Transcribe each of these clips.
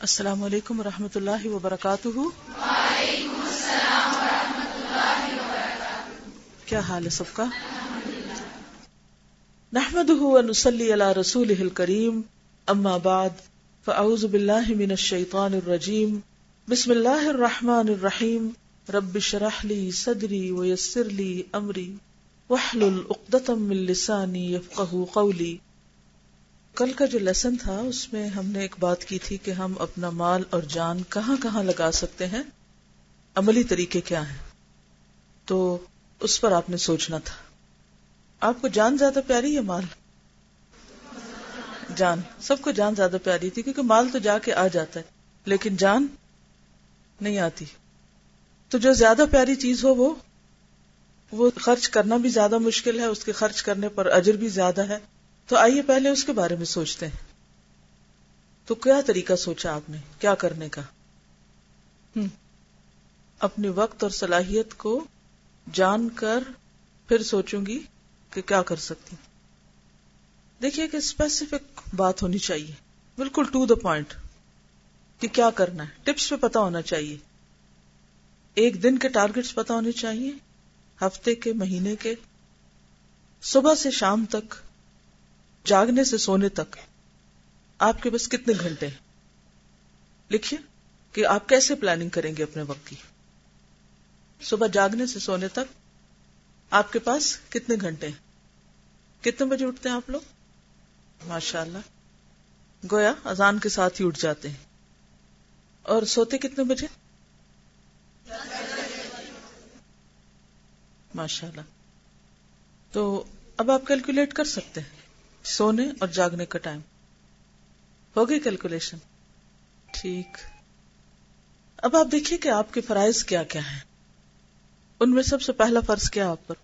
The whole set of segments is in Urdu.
السلام علیکم و رحمۃ اللہ وبرکاتہ۔ کیا حال ہے سب کا؟ نحمد نسلی اللہ رسول کریم اما بعد، فاعوذ باللہ من الشیطان الرجیم۔ بسم اللہ الرحمن الرحیم۔ رب شرح لی صدری ویسر لی امری۔ وحلل اقدتم من لسانی یفقہ قولی۔ کل کا جو لیسن تھا، اس میں ہم نے ایک بات کی تھی کہ ہم اپنا مال اور جان کہاں کہاں لگا سکتے ہیں، عملی طریقے کیا ہیں؟ تو اس پر آپ نے سوچنا تھا۔ آپ کو جان زیادہ پیاری ہے مال؟ جان۔ سب کو جان زیادہ پیاری تھی، کیونکہ مال تو جا کے آ جاتا ہے، لیکن جان نہیں آتی۔ تو جو زیادہ پیاری چیز ہو، وہ وہ خرچ کرنا بھی زیادہ مشکل ہے، اس کے خرچ کرنے پر اجر بھی زیادہ ہے۔ تو آئیے پہلے اس کے بارے میں سوچتے ہیں۔ تو کیا طریقہ سوچا آپ نے؟ کیا کرنے کا؟ اپنے وقت اور صلاحیت کو جان کر پھر سوچوں گی کہ کیا کر سکتی۔ دیکھیے کہ اسپیسیفک بات ہونی چاہیے۔ بالکل ٹو دا پوائنٹ کہ کیا کرنا ہے۔ ٹپس پہ پتا ہونا چاہیے۔ ایک دن کے ٹارگیٹس پتا ہونے چاہیے۔ ہفتے کے، مہینے کے۔ صبح سے شام تک جاگنے سے سونے تک آپ کے بس کتنے گھنٹے لکھیے کہ آپ کیسے پلاننگ کریں گے اپنے وقت کی؟ صبح جاگنے سے سونے تک آپ کے پاس کتنے گھنٹے کتنے بجے اٹھتے ہیں آپ لوگ؟ ماشاء اللہ گویا اذان کے ساتھ ہی اٹھ جاتے ہیں۔ اور سوتے کتنے بجے؟ ماشاء اللہ تو اب آپ کیلکولیٹ کر سکتے ہیں۔ سونے اور جاگنے کا ٹائم۔ ہوگی کیلکولیشن۔ ٹھیک۔ اب آپ دیکھیے کہ آپ کے فرائض کیا کیا ہیں۔ ان میں سب سے پہلا فرض کیا آپ پر۔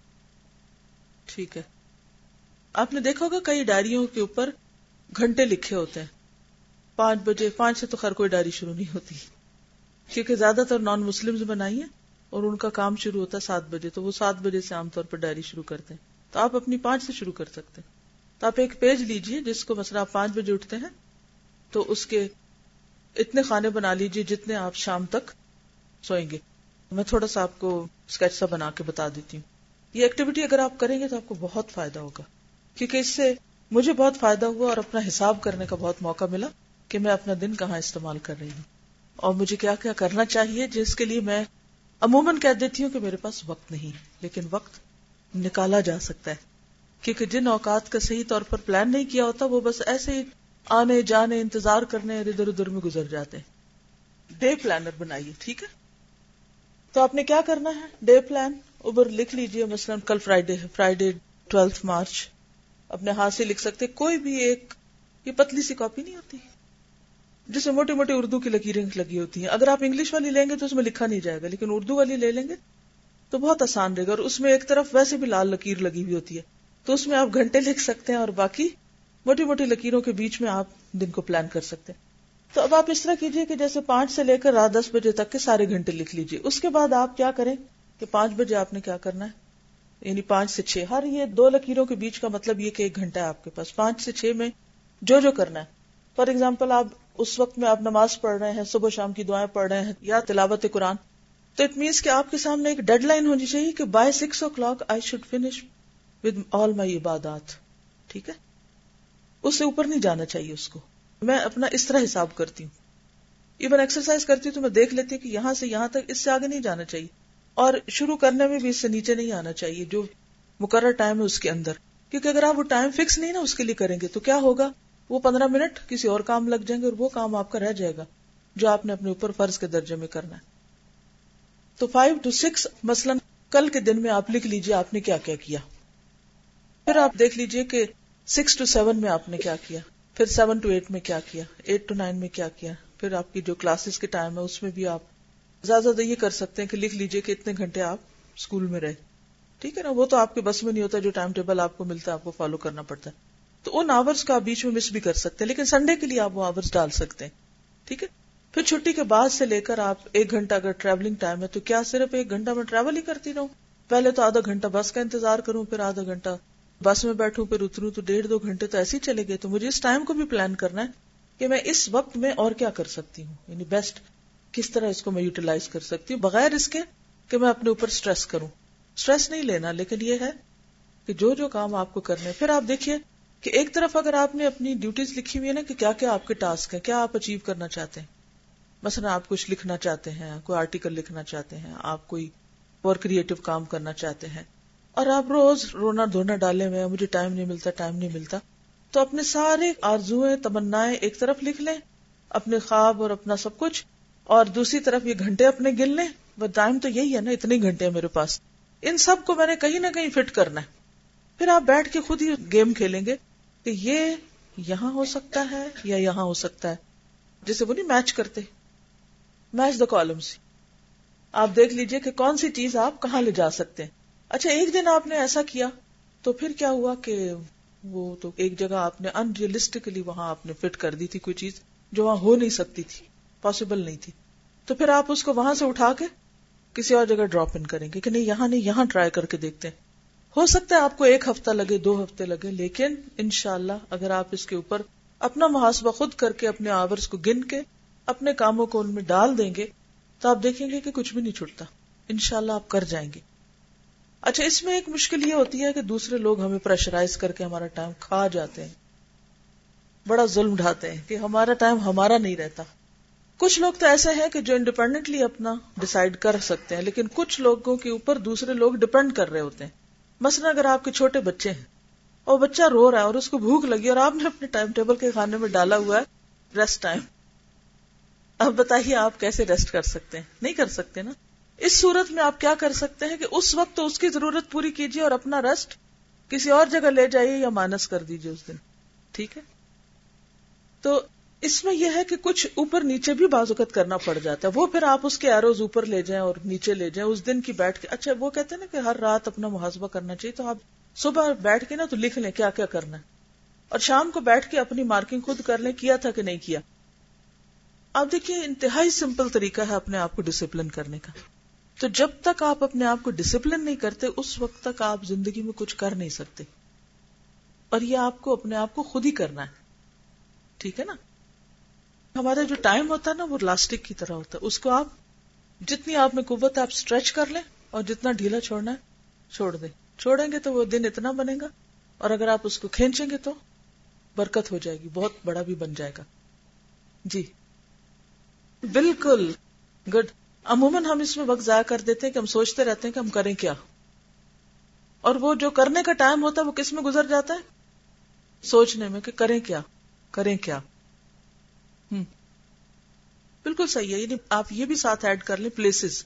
ٹھیک ہے۔ آپ نے دیکھا ہوگا کئی ڈائریوں کے اوپر گھنٹے لکھے ہوتے ہیں۔ پانچ بجے، پانچ سے تو خیر کوئی ڈائری شروع نہیں ہوتی۔ کیونکہ زیادہ تر نان مسلم بنائی ہیں اور ان کا کام شروع ہوتا ہے سات بجے، تو وہ سات بجے سے عام طور پر ڈائری شروع کرتے ہیں۔ تو آپ اپنی پانچ سے شروع کر سکتے ہیں۔ تو آپ ایک پیج لیجیے جس کو مثلا آپ پانچ بجے اٹھتے ہیں، تو اس کے اتنے کھانے بنا لیجیے جتنے آپ شام تک سوئیں گے۔ میں تھوڑا سا آپ کو اسکیچ سا بنا کے بتا دیتی ہوں۔ یہ ایکٹیویٹی اگر آپ کریں گے تو آپ کو بہت فائدہ ہوگا۔ کیونکہ اس سے مجھے بہت فائدہ ہوا اور اپنا حساب کرنے کا بہت موقع ملا کہ میں اپنا دن کہاں استعمال کر رہی ہوں۔ اور مجھے کیا کیا کرنا چاہیے، جس کے لیے میں عموماً کہہ دیتی ہوں کہ میرے پاس وقت نہیں لیکن وقت نکالا جا سکتا ہے۔ کیونکہ جن اوقات کا صحیح طور پر پلان نہیں کیا ہوتا، وہ بس ایسے ہی آنے جانے، انتظار کرنے اور ادھر ادھر میں گزر جاتے ہیں۔ ڈے پلانر بنائیے، ٹھیک ہے؟ تو آپ نے کیا کرنا ہے؟ ڈے پلان اوبر لکھ لیجیے، مثلا کل فرائیڈے ہے فرائیڈے ٹویلتھ مارچ اپنے ہاتھ سے لکھ سکتے، کوئی بھی ایک، یہ پتلی سی کاپی نہیں ہوتی۔ جس میں موٹی موٹی اردو کی لکیریں لگی ہوتی ہیں۔ اگر آپ انگلش والی لیں گے تو اس میں لکھا نہیں جائے گا، لیکن اردو والی لے لیں گے تو بہت آسان رہے گا۔ اور اس میں ایک طرف ویسے بھی لال لکیر لگی ہوئی ہوتی ہے۔ تو اس میں آپ گھنٹے لکھ سکتے ہیں اور باقی موٹی موٹی لکیروں کے بیچ میں آپ دن کو پلان کر سکتے ہیں۔ تو اب آپ اس طرح کیجیے کہ جیسے پانچ سے لے کر رات دس بجے تک کے سارے گھنٹے لکھ لیجیے۔ اس کے بعد آپ کیا کریں کہ پانچ بجے آپ نے کیا کرنا ہے؟ یعنی پانچ سے چھ۔ ہر یہ دو لکیروں کے بیچ کا مطلب یہ کہ ایک گھنٹہ ہے آپ کے پاس۔ پانچ سے چھ میں جو جو کرنا ہے۔ فار ایگزامپل آپ اس وقت میں آپ نماز پڑھ رہے ہیں، صبح شام کی دعائیں پڑھ رہے ہیں یا تلاوت قرآن۔ تو اٹ مینس کہ آپ کے سامنے ایک ڈیڈ لائن ہونی چاہیے کہ by six o'clock I should finish with all my عبادات ٹھیک ہے؟ اس سے اوپر نہیں جانا چاہیے اس کو۔ میں اپنا اس طرح حساب کرتی ہوں۔ ایون ایکسرسائز کرتی ہوں تو میں دیکھ لیتی ہوں کہ یہاں سے یہاں تک اس سے آگے نہیں جانا چاہیے۔ اور شروع کرنے میں بھی اس سے نیچے نہیں آنا چاہیے جو مقرر ٹائم ہے اس کے اندر۔ کیونکہ اگر آپ وہ ٹائم فکس نہیں نا اس کے لیے کریں گے تو کیا ہوگا؟ وہ پندرہ منٹ کسی اور کام لگ جائیں گے اور وہ کام آپ کا رہ جائے گا جو آپ نے اپنے اوپر فرض کے درجے میں کرنا ہے۔ تو فائیو ٹو سکس مثلاً کل کے دن میں آپ لکھ لیجیے آپ نے کیا کیا کیا۔ پھر آپ دیکھ لیجیے کہ سکس ٹو سیون میں آپ نے کیا کیا، پھر سیون ٹو ایٹ میں کیا کیا ایٹ ٹو نائن میں کیا کیا، پھر آپ کی جو کلاسز کے ٹائم ہے اس میں بھی آپ زیادہ زیادہ یہ کر سکتے ہیں کہ لکھ لیجیے کہ اتنے گھنٹے آپ اسکول میں رہے۔ ٹھیک ہے نا؟ وہ تو آپ کے بس میں نہیں ہوتا جو ٹائم ٹیبل آپ کو ملتا ہے، آپ کو فالو کرنا پڑتا ہے۔ تو ان آورس کا آپ بیچ میں مس بھی کر سکتے ہیں، لیکن سنڈے کے لیے آپ وہ آورس ڈال سکتے ہیں۔ ٹھیک ہے؟ پھر چھٹی کے بعد سے لے کر آپ ایک گھنٹہ اگر ٹریولنگ ٹائم ہے تو کیا صرف ایک گھنٹہ میں ٹریول ہی کرتی رہوں؟ پہلے تو آدھا گھنٹہ بس کا انتظار کروں، پھر آدھا گھنٹہ بس میں بیٹھوں پھر اتروں تو ڈیڑھ دو گھنٹے تو ایسے ہی چلے گئے تو مجھے اس ٹائم کو بھی پلان کرنا ہے کہ میں اس وقت میں اور کیا کر سکتی ہوں؟ یعنی بیسٹ کس طرح اس کو میں یوٹیلائز کر سکتی ہوں؟ بغیر اس کے کہ میں اپنے اوپر اسٹریس کروں۔ اسٹریس نہیں لینا، لیکن یہ ہے کہ جو جو کام آپ کو کرنے پھر آپ دیکھیے کہ ایک طرف اگر آپ نے اپنی ڈیوٹیز لکھی ہوئی ہے نا کہ کیا کیا آپ کے ٹاسک ہیں، کیا آپ اچیو کرنا چاہتے ہیں؟ مثلا آپ کچھ لکھنا چاہتے ہیں، کوئی آرٹیکل لکھنا چاہتے ہیں، آپ کوئی اور کریٹو کام کرنا چاہتے ہیں۔ اور آپ روز رونا دھونا ڈالے ہوئے مجھے ٹائم نہیں ملتا، ٹائم نہیں ملتا۔ تو اپنے سارے آرزویں تمنا ایک طرف لکھ لیں، اپنے خواب اور اپنا سب کچھ، اور دوسری طرف یہ گھنٹے اپنے گن لیں۔ وہ ٹائم تو یہی ہے نا، اتنے گھنٹے ہیں میرے پاس۔ ان سب کو میں نے کہیں نہ کہیں فٹ کرنا ہے۔ پھر آپ بیٹھ کے خود ہی گیم کھیلیں گے کہ یہ یہاں ہو سکتا ہے یا یہاں ہو سکتا ہے۔ جیسے وہ نہیں میچ کرتے، میچ دا کالمس آپ دیکھ لیجیے کہ کون سی چیز آپ کہاں لے جا سکتے ہیں۔ اچھا ایک دن آپ نے ایسا کیا تو پھر کیا ہوا کہ وہ تو ایک جگہ آپ نے ان ریئلسٹکلی وہاں آپ نے فٹ کر دی تھی کوئی چیز جو وہاں ہو نہیں سکتی تھی پاسبل نہیں تھی۔ تو پھر آپ اس کو وہاں سے اٹھا کے کسی اور جگہ ڈراپ ان کریں گے کہ نہیں، یہاں نہیں، یہاں ٹرائی کر کے دیکھتے ہیں۔ ہو سکتا ہے آپ کو ایک ہفتہ لگے، دو ہفتے لگے، لیکن انشاءاللہ اگر آپ اس کے اوپر اپنا محاسبہ خود کر کے اپنے آورس کو گن کے اپنے کاموں کو ان میں ڈال دیں گے تو آپ دیکھیں گے کہ کچھ بھی نہیں چھوٹتا۔ انشاءاللہ آپ کر جائیں گے۔ اچھا اس میں ایک مشکل یہ ہوتی ہے کہ دوسرے لوگ ہمیں پریشرائز کر کے ہمارا ٹائم کھا جاتے ہیں۔ بڑا ظلم ڈھاتے ہیں کہ ہمارا ٹائم ہمارا نہیں رہتا۔ کچھ لوگ تو ایسے ہیں کہ جو انڈیپینڈنٹلی اپنا ڈسائڈ کر سکتے ہیں، لیکن کچھ لوگوں کے اوپر دوسرے لوگ ڈپینڈ کر رہے ہوتے ہیں۔ مثلا اگر آپ کے چھوٹے بچے ہیں اور بچہ رو رہا ہے اور اس کو بھوک لگی اور آپ نے اپنے ٹائم ٹیبل کے کھانے میں ڈالا ہوا ہے ریسٹ ٹائم اب بتائیے آپ کیسے ریسٹ کر سکتے ہیں؟ نہیں کر سکتے نا؟ اس صورت میں آپ کیا کر سکتے ہیں کہ اس وقت تو اس کی ضرورت پوری کیجیے اور اپنا ریسٹ کسی اور جگہ لے جائیے یا مائنس کر دیجیے اس دن۔ ٹھیک ہے؟ تو اس میں یہ ہے کہ کچھ اوپر نیچے بھی بازوقت کرنا پڑ جاتا ہے۔ وہ پھر آپ اس کے ایروز اوپر لے جائیں اور نیچے لے جائیں۔ اس دن کی بیٹھ کے اچھا وہ کہتے ہیں نا کہ ہر رات اپنا محاسبہ کرنا چاہیے۔ تو آپ صبح بیٹھ کے نا تو لکھ لیں کیا کیا کرنا ہے۔ اور شام کو بیٹھ کے اپنی مارکنگ خود کر لیں، کیا تھا کہ نہیں کیا۔ آپ دیکھیے، انتہائی سمپل طریقہ ہے اپنے آپ کو ڈسپلن کرنے کا۔ تو جب تک آپ اپنے آپ کو ڈسپلن نہیں کرتے، اس وقت تک آپ زندگی میں کچھ کر نہیں سکتے۔ اور یہ آپ کو اپنے آپ کو خود ہی کرنا ہے۔ ٹھیک ہے نا؟ ہمارا جو ٹائم ہوتا ہے نا، وہ لاسٹک کی طرح ہوتا ہے۔ اس کو آپ جتنی آپ میں قوت آپ اسٹریچ کر لیں اور جتنا ڈھیلا چھوڑنا ہے، چھوڑ دیں۔ چھوڑیں گے تو وہ دن اتنا بنے گا۔ اور اگر آپ اس کو کھینچیں گے تو برکت ہو جائے گی، بہت بڑا بھی بن جائے گا۔ جی۔ بالکل۔ گڈ عموماً ہم اس میں وقت ضائع کر دیتے ہیں کہ ہم سوچتے رہتے ہیں کہ ہم کریں کیا۔ اور وہ جو کرنے کا ٹائم ہوتا ہے وہ کس میں گزر جاتا ہے؟ سوچنے میں کہ کریں کیا؟ کریں کیا؟ بالکل صحیح ہے یعنی آپ یہ بھی ساتھ ایڈ کر لیں پلیسز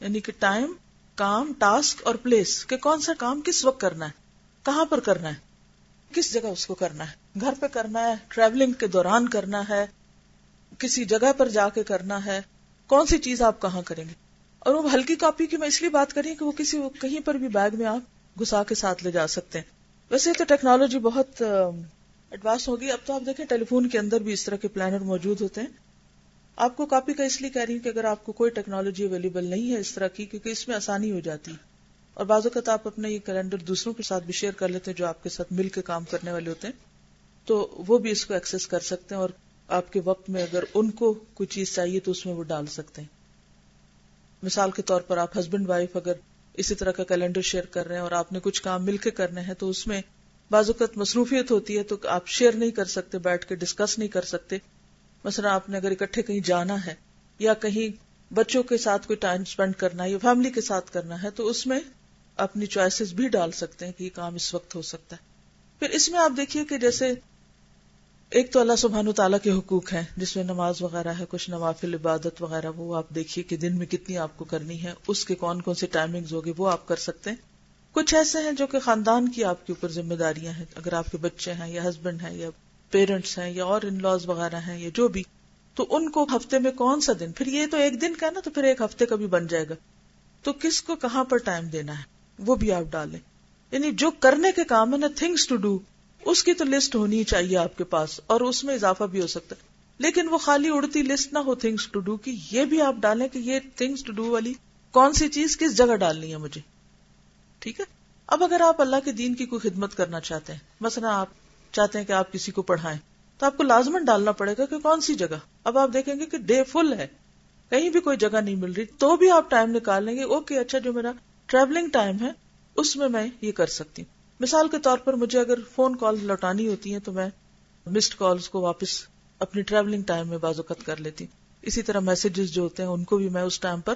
یعنی کہ ٹائم، کام ٹاسک اور پلیس کہ کون سا کام کس وقت کرنا ہے؟ کہاں پر کرنا ہے؟ کس جگہ اس کو کرنا ہے؟ گھر پہ کرنا ہے ٹریولنگ کے دوران کرنا ہے، کسی جگہ پر جا کے کرنا ہے۔ کون سی چیز آپ کہاں کریں گے؟ اور وہ ہلکی کاپی کی میں اس لیے بات کری کہ وہ کسی کہیں پر بھی بیگ میں آپ گھسا کے ساتھ لے جا سکتے ہیں۔ ویسے تو ٹیکنالوجی بہت ایڈوانس ہوگی۔ اب تو آپ دیکھیں ٹیلی فون کے اندر بھی اس طرح کے پلانر موجود ہوتے ہیں۔ آپ کو کاپی کا اس لیے کہہ رہی ہوں کہ اگر آپ کو کوئی ٹیکنالوجی اویلیبل نہیں ہے اس طرح کی، کیونکہ اس میں آسانی ہو جاتی۔ اور بعض اوقات آپ اپنا یہ کیلنڈر دوسروں کے ساتھ بھی شیئر کر لیتے ہیں جو آپ کے ساتھ مل کے کام کرنے والے ہوتے ہیں۔ تو وہ بھی اس کو ایکسس کر سکتے ہیں اور آپ کے وقت میں اگر ان کو کوئی چیز چاہیے تو اس میں وہ ڈال سکتے ہیں۔ مثال کے طور پر آپ ہسبینڈ وائف اگر اسی طرح کا کیلنڈر شیئر کر رہے ہیں اور آپ نے کچھ کام مل کے کرنے ہیں تو اس میں بعض اوقات مصروفیت ہوتی ہے تو آپ شیئر نہیں کر سکتے، بیٹھ کے ڈسکس نہیں کر سکتے۔ مثلا آپ نے اگر اکٹھے کہیں جانا ہے یا کہیں بچوں کے ساتھ کوئی ٹائم اسپینڈ کرنا ہے یا فیملی کے ساتھ کرنا ہے تو اس میں اپنی چوائسیز بھی ڈال سکتے ہیں کہ یہ کام اس وقت ہو سکتا ہے۔ پھر اس میں آپ دیکھیے کہ جیسے ایک تو اللہ سبحان و تعالیٰ کے حقوق ہیں، جس میں نماز وغیرہ ہے، کچھ نوافل، عبادت وغیرہ، وہ آپ دیکھیے کہ دن میں کتنی آپ کو کرنی ہے، اس کے کون کون سے ٹائمنگ ہوگی وہ آپ کر سکتے ہیں۔ کچھ ایسے ہیں جو کہ خاندان کی آپ کے اوپر ذمہ داریاں ہیں۔ اگر آپ کے بچے ہیں یا ہسبینڈ ہیں یا پیرنٹس ہیں یا اور ان لاز وغیرہ ہیں یا جو بھی، تو ان کو ہفتے میں کون سا دن؟ پھر یہ تو ایک دن کا نا، تو پھر ایک ہفتے کا بھی بن جائے گا۔ تو کس کو کہاں پر ٹائم دینا ہے؟ وہ بھی آپ ڈالیں۔ یعنی جو کرنے کے کام ہے نا تھنگس ٹو ڈو اس کی تو لسٹ ہونی چاہیے آپ کے پاس، اور اس میں اضافہ بھی ہو سکتا ہے۔ لیکن وہ خالی اڑتی لسٹ نہ ہو تھنگس ٹو ڈو کی، یہ بھی آپ ڈالیں کہ یہ تھنگس ٹو ڈو والی کون سی چیز کس جگہ ڈالنی ہے مجھے؟ ٹھیک ہے؟ اب اگر آپ اللہ کے دین کی کوئی خدمت کرنا چاہتے ہیں، مثلا آپ چاہتے ہیں کہ آپ کسی کو پڑھائیں، تو آپ کو لازمن ڈالنا پڑے گا کہ کون سی جگہ؟ اب آپ دیکھیں گے کہ ڈے فل ہے، کہیں بھی کوئی جگہ نہیں مل رہی، تو بھی آپ ٹائم نکال لیں گے اوکے اچھا جو میرا ٹریولنگ ٹائم ہے، اس میں میں یہ کر سکتی ہوں۔ مثال کے طور پر مجھے اگر فون کال لوٹانی ہوتی ہے تو میں مسڈ کالز کو واپس اپنی ٹریولنگ ٹائم میں بازوقت کر لیتی اسی طرح میسجز جو ہوتے ہیں، ان کو بھی میں اس ٹائم پر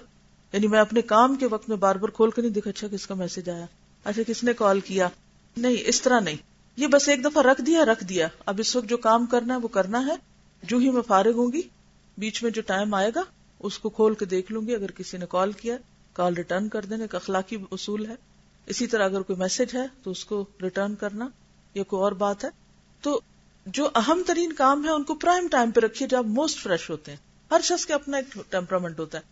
یعنی میں اپنے کام کے وقت میں بار بار کھول کے نہیں دیکھا اچھا کس کا میسج آیا اچھا کس نے کال کیا۔ نہیں، اس طرح نہیں۔ یہ بس ایک دفعہ رکھ دیا رکھ دیا۔ اب اس وقت جو کام کرنا ہے، وہ کرنا ہے۔ جو ہی میں فارغ ہوں گی، بیچ میں جو ٹائم آئے گا، اس کو کھول کے دیکھ لوں گی۔ اگر کسی نے کال کیا کال ریٹرن کر دینے کا اخلاقی اصول ہے۔ اسی طرح اگر کوئی میسج ہے تو اس کو ریٹرن کرنا، یا کوئی اور بات ہے، تو جو اہم ترین کام ہے ان کو پرائم ٹائم پہ رکھیے جب موسٹ فریش ہوتے ہیں۔ ہر شخص کے اپنا ایک ٹیمپرامنٹ ہوتا ہے۔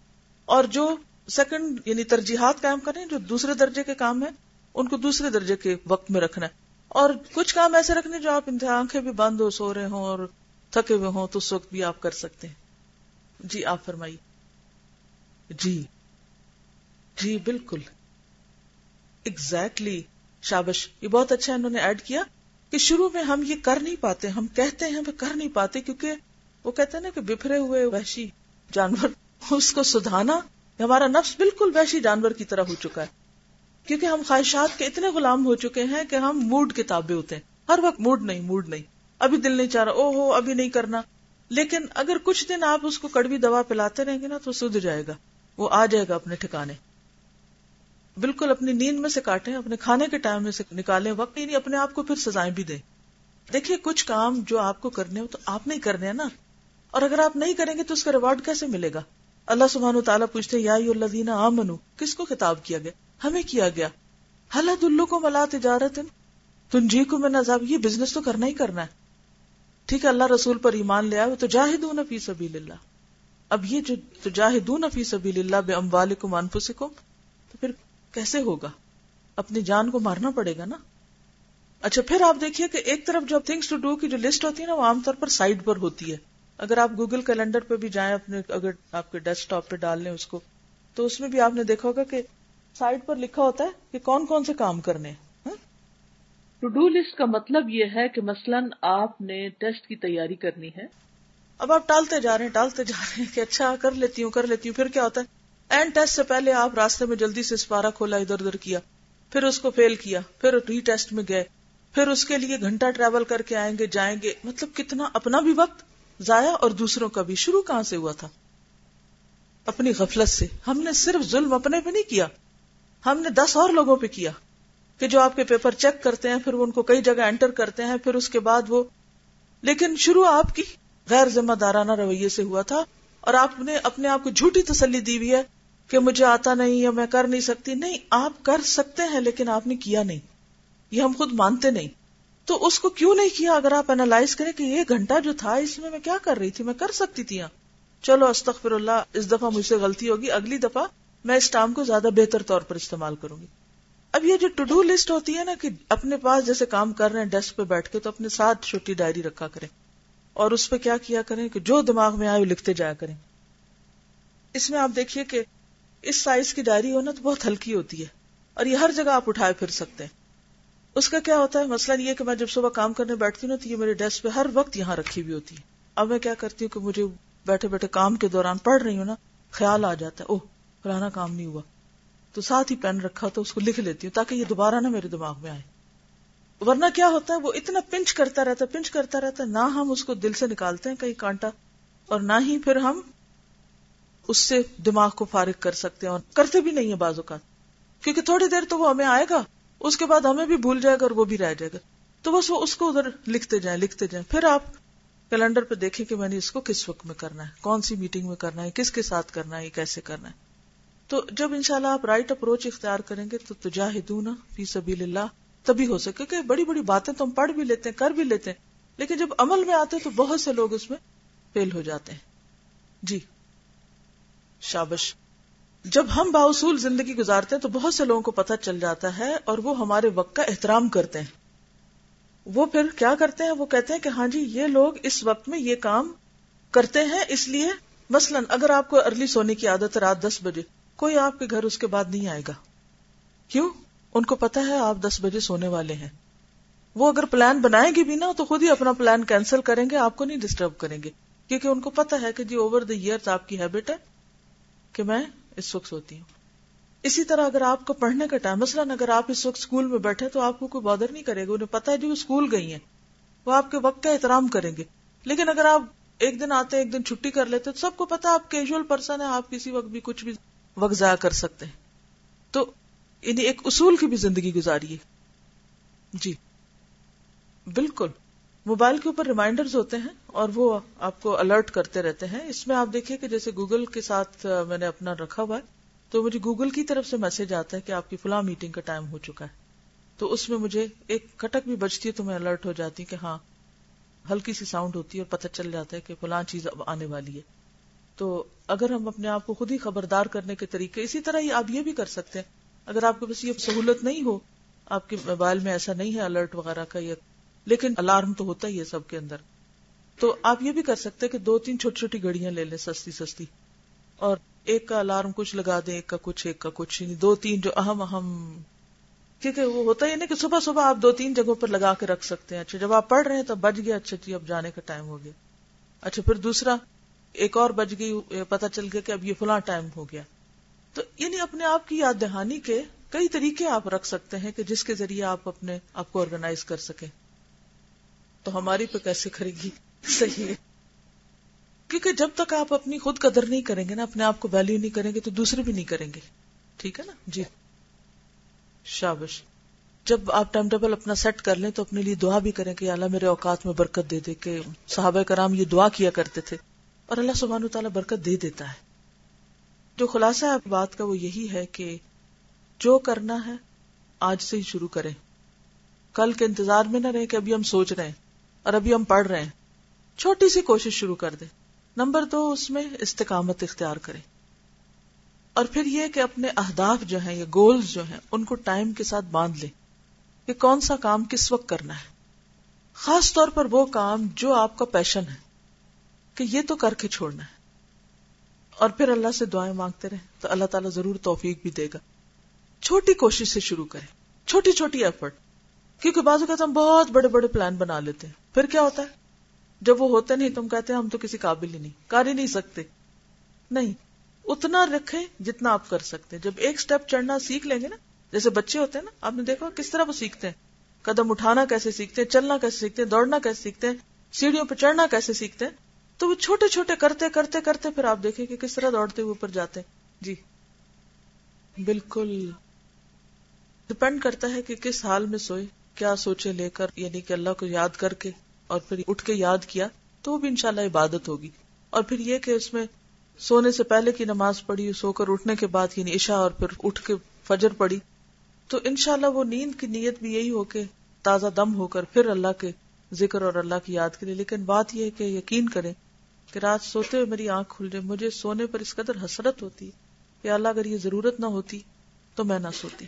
اور جو سیکنڈ یعنی ترجیحات قائم کریں، جو دوسرے درجے کے کام ہیں، ان کو دوسرے درجے کے وقت میں رکھنا ہے۔ اور کچھ کام ایسے رکھنے جو آپ انتہا آنکھیں بھی بند ہو، سو رہے ہوں اور تھکے ہوئے ہوں، تو اس وقت بھی آپ کر سکتے ہیں۔ جی آپ فرمائیے۔ جی۔ جی بالکل۔ Exactly exactly. شابش، یہ بہت اچھا انہوں نے ایڈ کیا کہ شروع میں ہم یہ کر نہیں پاتے، ہم کہتے ہیں کر نہیں پاتے کیونکہ وہ کہتے ہیں نا کہ بفرے ہوئے وحشی جانور، اس کو سدھانا ہمارا نفس بالکل وحشی جانور کی طرح ہو چکا ہے۔ کیونکہ ہم خواہشات کے اتنے غلام ہو چکے ہیں کہ ہم موڈ کتابیں ہوتے ہیں۔ ہر وقت موڈ نہیں موڈ نہیں۔ ابھی دل نہیں چاہ رہا او ہو، ابھی نہیں کرنا۔ لیکن اگر کچھ دن آپ اس کو کڑوی دوا پلاتے رہیں گے نا تو سدھ جائے گا، وہ آ جائے گا اپنے ٹھکانے۔ بالکل اپنی نیند میں سے کاٹیں، اپنے کھانے کے ٹائم میں سے نکالیں، وقت نہیں، اپنے آپ کو پھر سزائیں بھی دیں۔ دیکھیے، کچھ کام جو آپ کو کرنے ہو تو آپ نہیں کرنے ہیں نا۔ اور اگر آپ نہیں کریں گے تو اس کا ریوارڈ کیسے ملے گا؟ اللہ سبحانہ تعالیٰ پوچھتے یا الذین آمنو کس کو خطاب کیا گیا؟ ہمیں کیا گیا؟ حلت الو کو ملا تجارت؟ تم جی کو میں نظاب یہ بزنس تو کرنا ہی کرنا ہے۔ ٹھیک ہے، اللہ رسول پر ایمان لیا وہ تو جاہدون فی سبیل اللہ۔ اب یہ جو تجاہدون فی سبیل اللہ بے اموالکم انفسکم کیسے ہوگا؟ اپنی جان کو مارنا پڑے گا نا؟ اچھا پھر آپ دیکھیے کہ ایک طرف جو تھنگس ٹو ڈو کی جو لسٹ ہوتی ہے نا وہ عام طور پر سائڈ پر ہوتی ہے۔ اگر آپ گوگل کیلنڈر پہ بھی جائیں اپنے اگر آپ کے ڈیسک ٹاپ پہ ڈال لیں اس کو تو اس میں بھی آپ نے دیکھا ہوگا کہ سائڈ پر لکھا ہوتا ہے کہ کون کون سے کام کرنے ٹو ڈو لسٹ کا مطلب یہ ہے کہ مثلاً آپ نے ٹیسٹ کی تیاری کرنی ہے۔ اب آپ ٹالتے جا رہے ہیں ٹالتے جا رہے ہیں کہ اچھا کر لیتی ہوں کر لیتی ہوں پھر کیا ہوتا ہے؟ اینڈ ٹیسٹ سے پہلے آپ راستے میں جلدی سے اسپارا کھولا، ادھر ادھر کیا۔ پھر اس کو فیل کیا، پھر ری ٹیسٹ میں گئے۔ پھر اس کے لیے گھنٹہ ٹریول کر کے آئیں گے، جائیں گے۔ مطلب کتنا اپنا بھی وقت ضائع اور دوسروں کا بھی۔ شروع کہاں سے ہوا تھا؟ اپنی غفلت سے۔ ہم نے صرف ظلم اپنے پہ نہیں کیا، ہم نے دس اور لوگوں پہ کیا کہ جو آپ کے پیپر چیک کرتے ہیں، پھر وہ ان کو کئی جگہ انٹر کرتے ہیں، پھر اس کے بعد وہ۔ لیکن شروع آپ کی غیر ذمہ دارانہ رویے سے ہوا تھا اور آپ نے اپنے آپ کو جھوٹی تسلی دی ہوئی ہے۔ کہ مجھے آتا نہیں یا میں کر نہیں سکتی۔ نہیں، آپ کر سکتے ہیں لیکن آپ نے کیا نہیں۔ یہ ہم خود مانتے نہیں۔ تو اس کو کیوں نہیں کیا؟ اگر آپ اینالائز کریں کہ یہ گھنٹہ جو تھا، اس میں میں کیا کر رہی تھی؟ میں کر سکتی تھی۔ ہاں۔ چلو استغفر اللہ اس دفعہ مجھ سے غلطی ہوگی۔ اگلی دفعہ میں اس ٹائم کو زیادہ بہتر طور پر استعمال کروں گی۔ اب یہ جو ٹو ڈو لسٹ ہوتی ہے نا کہ اپنے پاس جیسے کام کر رہے ہیں ڈیسک پہ بیٹھ کے تو اپنے ساتھ چھوٹی ڈائری رکھا کریں۔ اور اس پہ کیا کیا کریں کہ جو دماغ میں آئے وہ لکھتے جایا کریں۔ اس میں آپ دیکھیے کہ اس سائز کی ڈائری ہونا تو بہت ہلکی ہوتی ہے اور یہ ہر جگہ آپ اٹھائے پھر سکتے ہیں۔ اس کا کیا ہوتا ہے؟ مسئلہ یہ کہ میں جب صبح کام کرنے بیٹھتی ہوں نا تو یہ میرے ڈیسک پہ ہر وقت یہاں رکھی ہوئی ہوتی ہے۔ اب میں کیا کرتی ہوں کہ مجھے بیٹھے بیٹھے کام کے دوران پڑھ رہی ہوں نا، خیال آ جاتا ہے، اوہ، فلانا کام نہیں ہوا۔ تو ساتھ ہی پین رکھا تو اس کو لکھ لیتی ہوں تاکہ یہ دوبارہ نہ میرے دماغ میں آئے۔ ورنہ کیا ہوتا ہے؟ وہ اتنا پنچ کرتا رہتا ہے، پنچ کرتا رہتا ہے، نہ ہم اس کو دل سے نکالتے ہیں کہیں کانٹا، اور نہ ہی پھر ہم اس سے دماغ کو فارغ کر سکتے ہیں اور کرتے بھی نہیں ہے بعض اوقات۔ کیونکہ تھوڑی دیر تو وہ ہمیں آئے گا، اس کے بعد ہمیں بھی بھول جائے گا اور وہ بھی رہ جائے گا۔ تو بس وہ اس کو ادھر لکھتے جائیں لکھتے جائیں۔ پھر آپ کیلنڈر پہ دیکھیں کہ میں نے اس کو کس وقت میں کرنا ہے، کون سی میٹنگ میں کرنا ہے، کس کے ساتھ کرنا ہے کیسے کرنا ہے۔ تو جب انشاءاللہ آپ رائٹ اپروچ اختیار کریں گے تو تجاہدون فی سبیل اللہ تبھی ہو سکے کہ بڑی بڑی باتیں تو ہم پڑھ بھی لیتے ہیں، کر بھی لیتے ہیں، لیکن جب عمل میں آتے تو بہت سے لوگ اس میں فیل ہو جاتے ہیں۔ جی۔ شابش۔ جب ہم باصول زندگی گزارتے ہیں تو بہت سے لوگوں کو پتہ چل جاتا ہے اور وہ ہمارے وقت کا احترام کرتے ہیں۔ وہ پھر کیا کرتے ہیں؟ وہ کہتے ہیں کہ ہاں جی یہ لوگ اس وقت میں یہ کام کرتے ہیں، اس لیے مثلا اگر آپ کو ارلی سونے کی عادت ہے رات دس بجے، کوئی آپ کے گھر اس کے بعد نہیں آئے گا۔ کیوں؟ ان کو پتا ہے آپ دس بجے سونے والے ہیں۔ وہ اگر پلان بنائیں گے بھی نا، تو خود ہی اپنا پلان کینسل کریں گے، آپ کو نہیں ڈسٹرب کریں گے۔ کیونکہ ان کو پتا ہے کہ جی اوور دا ایئر آپ کی ہیبٹ ہے۔ کہ میں اس وقت سوتی ہوں۔ اسی طرح اگر آپ کو پڑھنے کا ٹائم، مثلاً اگر آپ اس وقت اسکول میں بیٹھے تو آپ کو کوئی بادر نہیں کرے گا، انہیں پتا ہے جو اسکول گئی ہیں، وہ آپ کے وقت کا احترام کریں گے۔ لیکن اگر آپ ایک دن آتے، ایک دن چھٹی کر لیتے، تو سب کو پتا آپ کیجول پرسن ہے آپ کسی وقت بھی کچھ بھی وقت ضائع کر سکتے ہیں۔ تو انہیں ایک اصول کی بھی زندگی گزاری جی۔ بالکل۔ موبائل کے اوپر ریمائنڈرز ہوتے ہیں اور وہ آپ کو الرٹ کرتے رہتے ہیں۔ اس میں آپ دیکھیں کہ جیسے گوگل کے ساتھ میں نے اپنا رکھا ہوا ہے، تو مجھے گوگل کی طرف سے میسج آتا ہے کہ آپ کی فلاں میٹنگ کا ٹائم ہو چکا ہے۔ تو اس میں مجھے ایک کٹک بھی بچتی ہے تو میں الرٹ ہو جاتی کہ ہاں ہلکی سی ساؤنڈ ہوتی ہے اور پتہ چل جاتا ہے کہ فلاں چیز اب آنے والی ہے۔ تو اگر ہم اپنے آپ کو خود ہی خبردار کرنے کے طریقے، اسی طرح ہی آپ یہ بھی کر سکتے ہیں۔ اگر آپ کے پاس یہ سہولت نہیں ہو، آپ کے موبائل میں ایسا نہیں ہے الرٹ وغیرہ کا یہ لیکن الارم تو ہوتا ہی ہے سب کے اندر۔ تو آپ یہ بھی کر سکتے کہ دو تین چھوٹی چھوٹی گڑیاں لے لیں سستی سستی۔ اور ایک کا الارم کچھ لگا دیں، ایک کا کچھ، ایک کا کچھ یعنی دو تین جو اہم اہم۔ کیونکہ وہ ہوتا ہی نا کہ صبح صبح آپ دو تین جگہوں پر لگا کے رکھ سکتے ہیں۔ اچھا جب آپ پڑھ رہے ہیں تو بج گیا اچھا جی اب جانے کا ٹائم ہو گیا۔ اچھا پھر دوسرا، ایک اور بج گئی پتا چل گیا کہ اب یہ فلاں ٹائم ہو گیا۔ تو یعنی اپنے آپ کی یاد دہانی کے کئی طریقے آپ رکھ سکتے ہیں کہ جس کے ذریعے آپ اپنے آپ کو آرگنائز کر سکیں۔ تو ہماری پہ کیسے کرے گی صحیح ہے۔ کیونکہ جب تک آپ اپنی خود قدر نہیں کریں گے نا، اپنے آپ کو ویلو نہیں کریں گے تو دوسرے بھی نہیں کریں گے۔ ٹھیک ہے نا؟ جی۔ شابش۔ جب آپ ٹائم ٹیبل اپنا سیٹ کر لیں تو اپنے لیے دعا بھی کریں کہ اللہ میرے اوقات میں برکت دے دے کہ صحابہ کرام یہ دعا کیا کرتے تھے۔ اور اللہ سبحانہ تعالیٰ برکت دے دیتا ہے۔ جو خلاصہ ہے بات کا وہ یہی ہے کہ جو کرنا ہے، آج سے ہی شروع کریں۔ کل کے انتظار میں نہ رہے کہ ابھی ہم سوچ رہے ہیں۔ اور ابھی ہم پڑھ رہے ہیں۔ چھوٹی سی کوشش شروع کر دیں۔ نمبر دو، اس میں استقامت اختیار کریں۔ اور پھر یہ کہ اپنے اہداف جو ہیں یا گولز جو ہیں، ان کو ٹائم کے ساتھ باندھ لیں۔ کہ کون سا کام کس وقت کرنا ہے۔ خاص طور پر وہ کام جو آپ کا پیشن ہے۔ کہ یہ تو کر کے چھوڑنا ہے۔ اور پھر اللہ سے دعائیں مانگتے رہیں۔ تو اللہ تعالیٰ ضرور توفیق بھی دے گا۔ چھوٹی کوشش سے شروع کریں۔ چھوٹی چھوٹی ایفرٹ کیونکہ بازو کا ہم بہت بڑے بڑے پلان بنا لیتے ہیں۔ پھر کیا ہوتا ہے؟ جب وہ ہوتے نہیں، تم کہتے ہیں ہم تو کسی قابل ہی نہیں، کر ہی نہیں سکتے۔ نہیں، اتنا رکھے جتنا آپ کر سکتے جب ایک سٹیپ چڑھنا سیکھ لیں گے نا، جیسے بچے ہوتے ہیں نا، آپ نے دیکھا کس طرح وہ سیکھتے ہیں۔ قدم اٹھانا کیسے سیکھتے ہیں، چلنا کیسے سیکھتے ہیں، دوڑنا کیسے سیکھتے ہیں، سیڑھیوں پہ چڑھنا کیسے سیکھتے ہیں۔ تو وہ چھوٹے چھوٹے کرتے کرتے کرتے پھر آپ دیکھیں کہ کس طرح دوڑتے ہوئے اوپر جاتے ہیں۔ جی۔ بالکل۔ ڈپینڈ کرتا ہے کہ کس حال میں سوئے۔ کیا سوچے لے کر یعنی کہ اللہ کو یاد کر کے اور پھر اٹھ کے یاد کیا، تو وہ بھی انشاءاللہ عبادت ہوگی۔ اور پھر یہ کہ اس میں سونے سے پہلے کی نماز پڑھی، سو کر اٹھنے کے بعد یعنی عشاء اور پھر اٹھ کے فجر پڑی تو انشاءاللہ وہ نیند کی نیت بھی یہی ہو کے تازہ دم ہو کر پھر اللہ کے ذکر اور اللہ کی یاد کرے۔ لیکن بات یہ ہے کہ یقین کریں کہ رات سوتے ہوئے میری آنکھ کھل جائے، مجھے سونے پر اس قدر حسرت ہوتی کہ اللہ اگر یہ ضرورت نہ ہوتی تو میں نہ سوتی،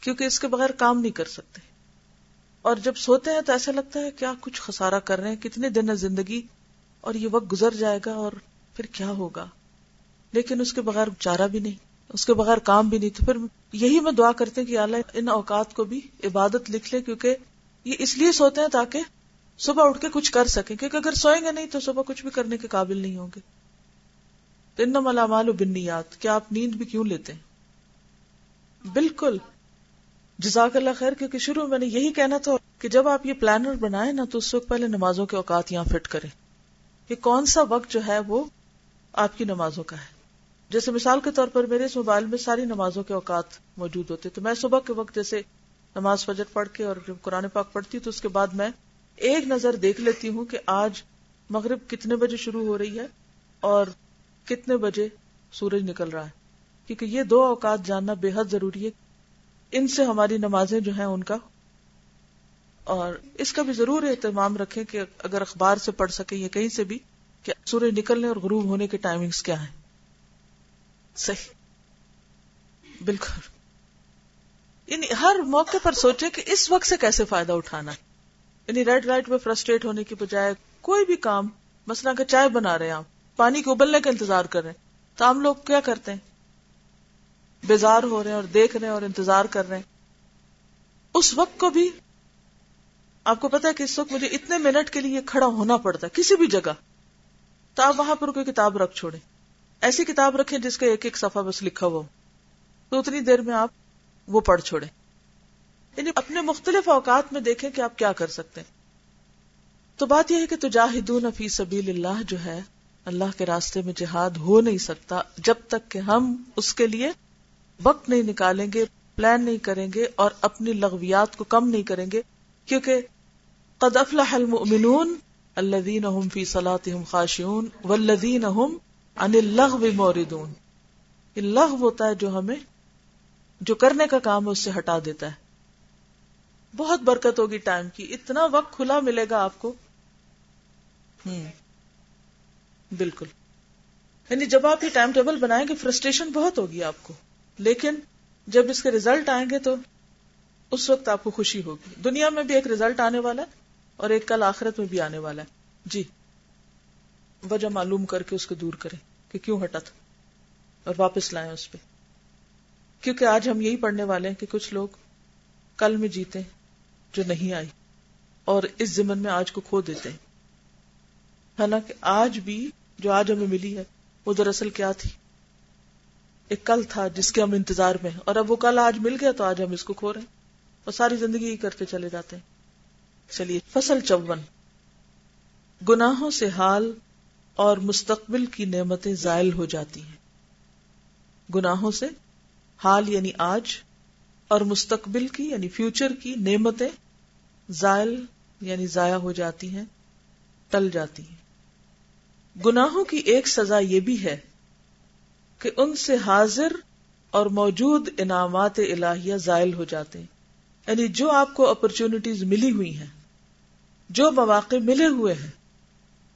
کیونکہ اس کے بغیر کام نہیں کر سکتے۔ اور جب سوتے ہیں تو ایسا لگتا ہے کیا کچھ خسارہ کر رہے ہیں، کتنے دن ہے زندگی، اور یہ وقت گزر جائے گا اور پھر کیا ہوگا؟ لیکن اس کے بغیر چارہ بھی نہیں، اس کے بغیر کام بھی نہیں۔ تو پھر یہی میں دعا کرتے ہیں کہ اللہ ان اوقات کو بھی عبادت لکھ لے، کیونکہ یہ اس لیے سوتے ہیں تاکہ صبح اٹھ کے کچھ کر سکیں۔ کیونکہ اگر سوئیں گے نہیں تو صبح کچھ بھی کرنے کے قابل نہیں ہوں گے۔ ان ملامال و بنیاد کیا آپ نیند بھی کیوں لیتے ہیں؟ بالکل۔ جزاک اللہ خیر، کیونکہ شروع میں نے یہی کہنا تھا کہ جب آپ یہ پلانر بنائے نا تو اس وقت پہلے نمازوں کے اوقات یہاں فٹ کریں کہ کون سا وقت جو ہے وہ آپ کی نمازوں کا ہے۔ جیسے مثال کے طور پر میرے اس موبائل میں ساری نمازوں کے اوقات موجود ہوتے، تو میں صبح کے وقت جیسے نماز فجر پڑھ کے اور جب قرآن پاک پڑھتی، تو اس کے بعد میں ایک نظر دیکھ لیتی ہوں کہ آج مغرب کتنے بجے شروع ہو رہی ہے اور کتنے بجے سورج نکل رہا ہے۔ کیونکہ یہ دو اوقات جاننا بے حد ضروری ہے۔ ان سے ہماری نمازیں جو ہیں ان کا اور اس کا بھی ضرور اہتمام رکھیں کہ اگر اخبار سے پڑھ سکیں یا کہیں سے بھی کہ سورج نکلنے اور غروب ہونے کے ٹائمنگز کیا ہیں۔ صحیح۔ بالکل۔ یعنی ہر موقع پر سوچے کہ اس وقت سے کیسے فائدہ اٹھانا یعنی ریڈ لائٹ میں فرسٹریٹ ہونے کی بجائے کوئی بھی کام، مثلا کہ چائے بنا رہے ہیں آپ، پانی کو ابلنے کا انتظار کر رہے ہیں، تو ہم لوگ کیا کرتے ہیں؟ بیزار ہو رہے ہیں اور دیکھ رہے ہیں اور انتظار کر رہے ہیں۔ اس وقت کو بھی آپ کو پتا ہے کہ اس وقت مجھے اتنے منٹ کے لیے کھڑا ہونا پڑتا ہے، کسی بھی جگہ۔ تو آپ وہاں پر کوئی کتاب رکھ چھوڑے ایسی کتاب رکھیں جس کا ایک ایک صفحہ بس لکھا ہوا ہو۔ تو اتنی دیر میں آپ وہ پڑھ چھوڑے یعنی اپنے مختلف اوقات میں دیکھیں کہ آپ کیا کر سکتے ہیں۔ تو بات یہ ہے کہ تجاہدون فی سبیل اللہ جو ہے، اللہ کے راستے میں جہاد ہو نہیں سکتا جب تک کہ ہم اس کے لیے وقت نہیں نکالیں گے پلان نہیں کریں گے اور اپنی لغویات کو کم نہیں کریں گے، کیونکہ قد افلح المؤمنون الذين هم في صلاتهم خاشعون والذين هم عن اللغو موردون۔ یہ لغو ہوتا ہے جو ہمیں، جو کرنے کا کام ہے، اس سے ہٹا دیتا ہے۔ بہت برکت ہوگی ٹائم کی، اتنا وقت کھلا ملے گا آپ کو۔ ہوں بالکل۔ یعنی جب آپ یہ ٹائم ٹیبل بنائیں گے، فرسٹریشن بہت ہوگی آپ کو۔ لیکن جب اس کے ریزلٹ آئیں گے تو اس وقت آپ کو خوشی ہوگی۔ دنیا میں بھی ایک ریزلٹ آنے والا ہے اور ایک کل آخرت میں بھی آنے والا ہے۔ جی۔ وجہ معلوم کر کے اس کو دور کریں کہ کیوں ہٹا تھا اور واپس لائیں اس پہ۔ کیونکہ آج ہم یہی پڑھنے والے ہیں کہ کچھ لوگ کل میں جیتے ہیں جو نہیں آئی اور اس زمن میں آج کو کھو دیتے ہیں۔ حالانکہ آج بھی جو آج ہمیں ملی ہے وہ دراصل کیا تھی؟ ایک کل تھا جس کے ہم انتظار میں اور اب وہ کل آج مل گیا تو آج ہم اس کو کھو رہے ہیں۔ اور ساری زندگی ہی کرتے چلے جاتے ہیں۔ چلیے، فصل چون۔ گناہوں سے حال اور مستقبل کی نعمتیں زائل ہو جاتی ہیں۔ گناہوں سے حال یعنی آج اور مستقبل کی یعنی فیوچر کی نعمتیں زائل یعنی ضائع ہو جاتی ہیں، ٹل جاتی ہیں۔ گناہوں کی ایک سزا یہ بھی ہے کہ ان سے حاضر اور موجود انعامات الہیہ زائل ہو جاتے ہیں۔ یعنی جو آپ کو اپرچونٹیز ملی ہوئی ہیں، جو مواقع ملے ہوئے ہیں،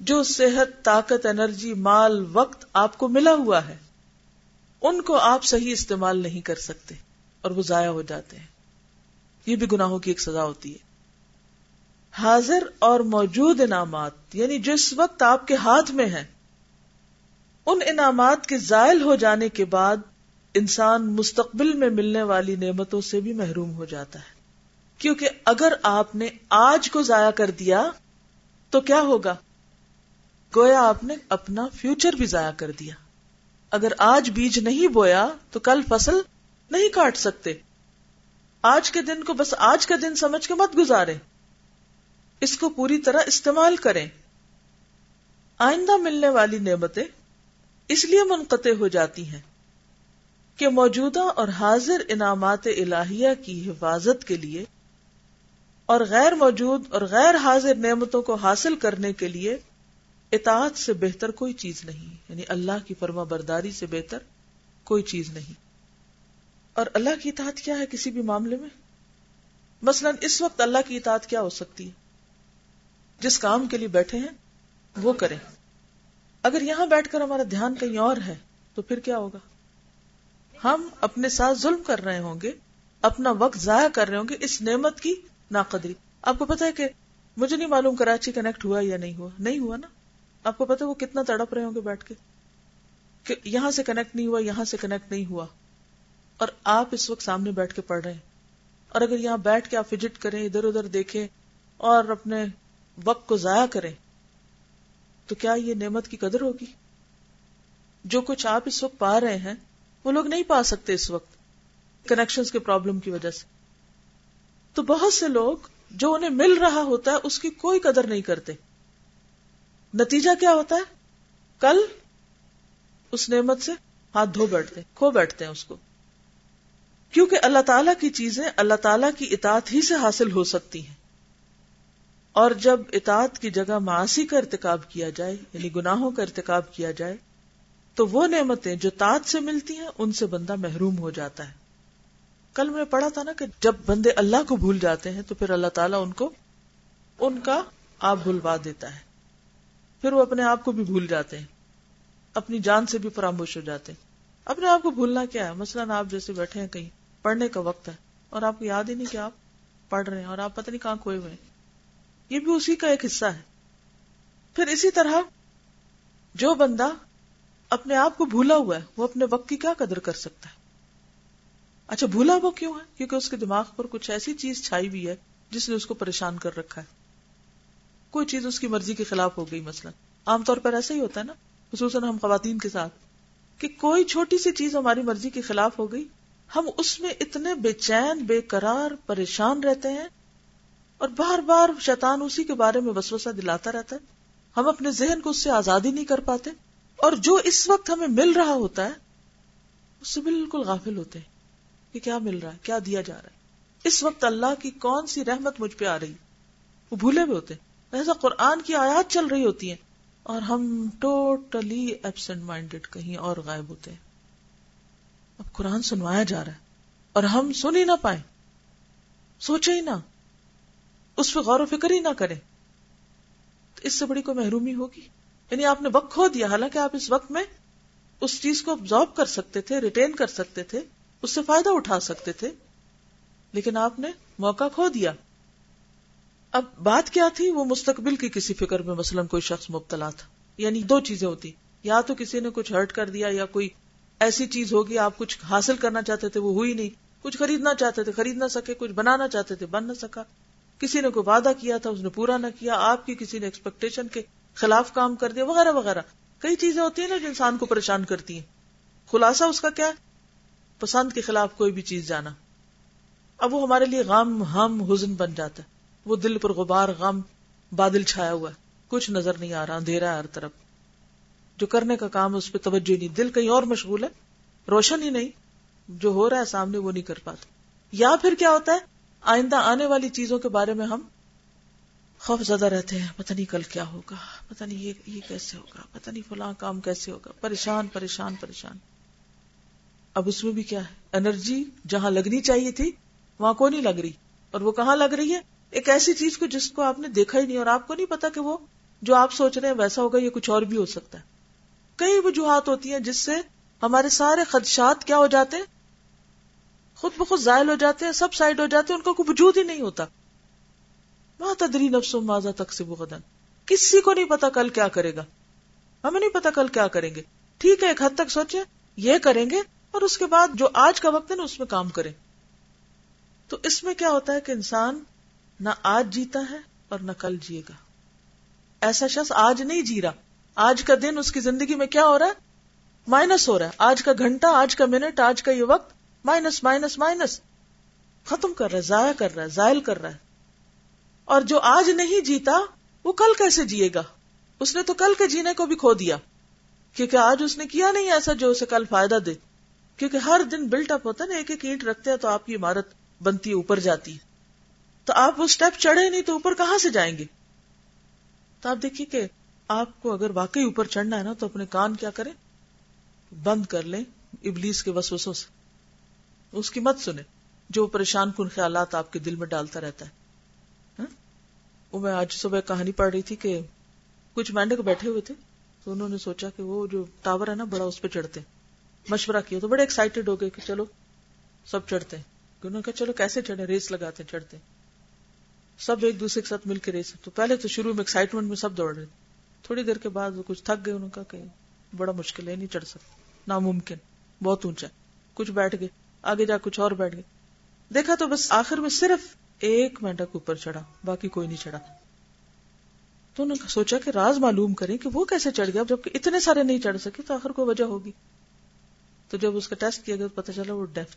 جو صحت، طاقت، انرجی، مال، وقت آپ کو ملا ہوا ہے، ان کو آپ صحیح استعمال نہیں کر سکتے اور وہ ضائع ہو جاتے ہیں۔ یہ بھی گناہوں کی ایک سزا ہوتی ہے۔ حاضر اور موجود انعامات یعنی جس وقت آپ کے ہاتھ میں ہیں ان انعامات کے زائل ہو جانے کے بعد انسان مستقبل میں ملنے والی نعمتوں سے بھی محروم ہو جاتا ہے۔ کیونکہ اگر آپ نے آج کو ضائع کر دیا، تو کیا ہوگا؟ گویا آپ نے اپنا فیوچر بھی ضائع کر دیا۔ اگر آج بیج نہیں بویا، تو کل فصل نہیں کاٹ سکتے۔ آج کے دن کو بس آج کا دن سمجھ کے مت گزارے اس کو پوری طرح استعمال کریں۔ آئندہ ملنے والی نعمتیں اس لیے منقطع ہو جاتی ہیں کہ موجودہ اور حاضر انعامات الہیہ کی حفاظت کے لیے اور غیر موجود اور غیر حاضر نعمتوں کو حاصل کرنے کے لیے اطاعت سے بہتر کوئی چیز نہیں یعنی اللہ کی فرما برداری سے بہتر کوئی چیز نہیں۔ اور اللہ کی اطاعت کیا ہے کسی بھی معاملے میں؟ مثلا اس وقت اللہ کی اطاعت کیا ہو سکتی ہے؟ جس کام کے لیے بیٹھے ہیں، وہ کریں۔ اگر یہاں بیٹھ کر ہمارا دھیان کہیں اور ہے، تو پھر کیا ہوگا؟ ہم اپنے ساتھ ظلم کر رہے ہوں گے، اپنا وقت ضائع کر رہے ہوں گے اس نعمت کی ناقدری۔ آپ کو پتا ہے کہ مجھے نہیں معلوم کراچی کنیکٹ ہوا یا نہیں ہوا۔ نہیں ہوا نا؟ آپ کو پتا وہ کتنا تڑپ رہے ہوں گے بیٹھ کے؟ کہ یہاں سے کنیکٹ نہیں ہوا، یہاں سے کنیکٹ نہیں ہوا۔ اور آپ اس وقت سامنے بیٹھ کے پڑھ رہے ہیں۔ اور اگر یہاں بیٹھ کے آپ فجٹ کریں، ادھر ادھر دیکھیں اور اپنے وقت کو ضائع کریں تو کیا یہ نعمت کی قدر ہوگی؟ جو کچھ آپ اس وقت پا رہے ہیں، وہ لوگ نہیں پا سکتے اس وقت کنیکشن کے پرابلم کی وجہ سے۔ تو بہت سے لوگ جو انہیں مل رہا ہوتا ہے، اس کی کوئی قدر نہیں کرتے۔ نتیجہ کیا ہوتا ہے؟ کل اس نعمت سے ہاتھ دھو بیٹھتے، کھو بیٹھتے ہیں اس کو۔ کیونکہ اللہ تعالی کی چیزیں اللہ تعالی کی اطاعت ہی سے حاصل ہو سکتی ہیں۔ اور جب اطاعت کی جگہ معاشی کا ارتکاب کیا جائے یعنی گناہوں کا ارتکاب کیا جائے، تو وہ نعمتیں جو تاج سے ملتی ہیں، ان سے بندہ محروم ہو جاتا ہے۔ کل میں پڑھا تھا نا کہ جب بندے اللہ کو بھول جاتے ہیں، تو پھر اللہ تعالیٰ ان کو ان کا آپ بھولوا دیتا ہے۔ پھر وہ اپنے آپ کو بھی بھول جاتے ہیں۔ اپنی جان سے بھی فراموش ہو جاتے ہیں۔ اپنے آپ کو بھولنا کیا ہے؟ مثلاً آپ جیسے بیٹھے ہیں کہیں، پڑھنے کا وقت ہے اور آپ کو یاد ہی نہیں کہ آپ پڑھ رہے ہیں اور آپ پتہ نہیں کہاں کھوئے ہوئے ہیں۔ یہ بھی اسی کا ایک حصہ ہے۔ پھر اسی طرح جو بندہ اپنے آپ کو بھولا ہوا ہے، وہ اپنے وقت کی کیا قدر کر سکتا ہے؟ اچھا بھولا وہ کیوں ہے؟ کیونکہ اس کے دماغ پر کچھ ایسی چیز چھائی ہوئی ہے جس نے اس کو پریشان کر رکھا ہے۔ کوئی چیز اس کی مرضی کے خلاف ہو گئی، مثلا۔ عام طور پر ایسا ہی ہوتا ہے نا، خصوصاً ہم خواتین کے ساتھ، کہ کوئی چھوٹی سی چیز ہماری مرضی کے خلاف ہو گئی، ہم اس میں اتنے بے چین، بے قرار، پریشان رہتے ہیں اور بار بار شیطان اسی کے بارے میں وسوسہ دلاتا رہتا ہے۔ ہم اپنے ذہن کو اس سے آزادی نہیں کر پاتے۔ اور جو اس وقت ہمیں مل رہا ہوتا ہے، اس سے بالکل غافل ہوتے ہیں کہ کیا مل رہا ہے، کیا دیا جا رہا ہے۔ اس وقت اللہ کی کون سی رحمت مجھ پہ آ رہی؟ وہ بھولے بھی ہوتے ہیں۔ ایسا قرآن کی آیات چل رہی ہوتی ہیں۔ اور ہم ٹوٹلی ایبسینٹ مائنڈیڈ کہیں اور غائب ہوتے ہیں۔ اب قرآن سنوایا جا رہا ہے اور ہم سن ہی نہ پائیں۔ سوچے ہی نہ۔ اس پہ غور و فکر ہی نہ کریں۔ تو اس سے بڑی کوئی محرومی ہوگی؟ یعنی آپ نے وقت کھو دیا، حالانکہ آپ اس وقت میں اس چیز کو آبزارو کر سکتے تھے ریٹین کر سکتے تھے، اس سے فائدہ اٹھا سکتے تھے۔ لیکن آپ نے موقع کھو دیا۔ اب بات کیا تھی؟ وہ مستقبل کی کسی فکر میں مثلا کوئی شخص مبتلا تھا۔ یعنی دو چیزیں ہوتی۔ یا تو کسی نے کچھ ہرٹ کر دیا یا کوئی ایسی چیز ہوگی، آپ کچھ حاصل کرنا چاہتے تھے، وہ ہوئی نہیں۔ کچھ خریدنا چاہتے تھے، خرید نہ سکے، کچھ بنانا چاہتے تھے، بن نہ سکا۔ کسی نے کوئی وعدہ کیا تھا، اس نے پورا نہ کیا، آپ کی کسی نے ایکسپیکٹیشن کے خلاف کام کر دیا، وغیرہ وغیرہ۔ کئی چیزیں ہوتی ہیں نا جو انسان کو پریشان کرتی ہیں۔ خلاصہ اس کا کیا ہے؟ پسند کے خلاف کوئی بھی چیز جانا۔ اب وہ ہمارے لیے غم، ہم حزن بن جاتا ہے۔ وہ دل پر غبار، غم، بادل چھایا ہوا ہے۔ کچھ نظر نہیں آ رہا، اندھیرا ہے ہر طرف۔ جو کرنے کا کام اس پہ توجہ نہیں۔ دل کہیں اور مشغول ہے۔ روشن ہی نہیں۔ جو ہو رہا ہے، سامنے وہ نہیں کر پاتے یا پھر کیا ہوتا ہے؟ آئندہ آنے والی چیزوں کے بارے میں ہم خوف زدہ رہتے ہیں۔ پتہ نہیں کل کیا ہوگا، پتہ نہیں یہ یہ کیسے ہوگا، پتہ نہیں فلاں کام کیسے ہوگا۔ پریشان پریشان پریشان۔ اب اس میں بھی کیا ہے؟ انرجی جہاں لگنی چاہیے تھی، وہاں کو نہیں لگ رہی؟ اور وہ کہاں لگ رہی ہے؟ ایک ایسی چیز کو جس کو آپ نے دیکھا ہی نہیں، اور آپ کو نہیں پتا کہ وہ جو آپ سوچ رہے ہیں ویسا ہوگا یا کچھ اور بھی ہو سکتا ہے۔ کئی وجوہات ہوتی ہیں جس سے ہمارے سارے خدشات کیا ہو جاتے ہیں؟ خود بخود زائل ہو جاتے ہیں، سب سائڈ ہو جاتے ہیں، ان کا کوئی وجود ہی نہیں ہوتا۔ وہاں تدری نفس ماضا تک سے غدن کسی کو نہیں پتا کل کیا کرے گا۔ ہمیں نہیں پتا کل کیا کریں گے۔ ٹھیک ہے، ایک حد تک سوچے یہ کریں گے اور اس کے بعد جو آج کا وقت ہے نا، اس میں کام کریں۔ تو اس میں کیا ہوتا ہے کہ انسان نہ آج جیتا ہے اور نہ کل جیے گا۔ ایسا شخص آج نہیں جی رہا۔ آج کا دن، اس کی زندگی میں کیا ہو رہا ہے؟ مائنس ہو رہا ہے۔ آج کا گھنٹہ، آج کا منٹ، آج کا یہ وقت مائنس مائنس مائنس۔ ختم کر رہا ہے، ضائع کر رہا ہے، زائل کر رہا ہے۔ اور جو آج نہیں جیتا، وہ کل کیسے جیے گا؟ اس نے تو کل کے جینے کو بھی کھو دیا۔ کیونکہ آج اس نے کیا نہیں ایسا جو اسے کل فائدہ دے۔ کیونکہ ہر دن بلٹ اپ ہوتا ہے نا، ایک ایک اینٹ رکھتے ہیں تو آپ کی عمارت بنتی ہے اوپر جاتی۔ ہے تو آپ وہ اسٹیپ چڑھے نہیں تو اوپر کہاں سے جائیں گے؟ تو آپ دیکھیے کہ آپ کو اگر واقعی اوپر چڑھنا ہے نا تو اپنے کان کیا کریں؟ بند کر لیں، ابلیس کے وسوسوں سے۔ اس کی مت سنیں جو پریشان کن خیالات آپ کے دل میں ڈالتا رہتا ہے۔ ہاں؟ وہ میں آج صبح کہانی پڑھ رہی تھی کہ کچھ مینڈک بیٹھے ہوئے تھے تو انہوں نے سوچا کہ وہ جو ٹاور ہے نا، بڑا اس پہ چڑھتے مشورہ کیا تو بڑے ایکسائٹیڈ ہو گئے کہ چلو، سب چڑھتے انہوں نے کہا، چلو کیسے چڑھے ریس لگاتے چڑھتے سب ایک دوسرے کے ساتھ مل کے ریس۔ تو پہلے تو شروع میں ایکسائٹمنٹ میں سب دوڑ رہے تھوڑی دیر کے بعد وہ کچھ تھک گئے، انہوں کا کہ بڑا مشکل ہے، نہیں چڑھ سکتے۔ ناممکن، بہت اونچا۔ کچھ بیٹھ گئے۔ آگے جا کچھ اور بیٹھ گئے دیکھا تو بس آخر میں صرف ایک مینڈک اوپر چڑھا، باقی کوئی نہیں چڑھا۔ تو انہوں نے سوچا کہ راز معلوم کریں کہ وہ کیسے چڑھ گیا، جبکہ اتنے سارے نہیں چڑھ سکے تو آخر کوئی وجہ ہوگی۔ تو جب اس کا ٹیسٹ کیا گیا تو پتا چلا وہ ڈیف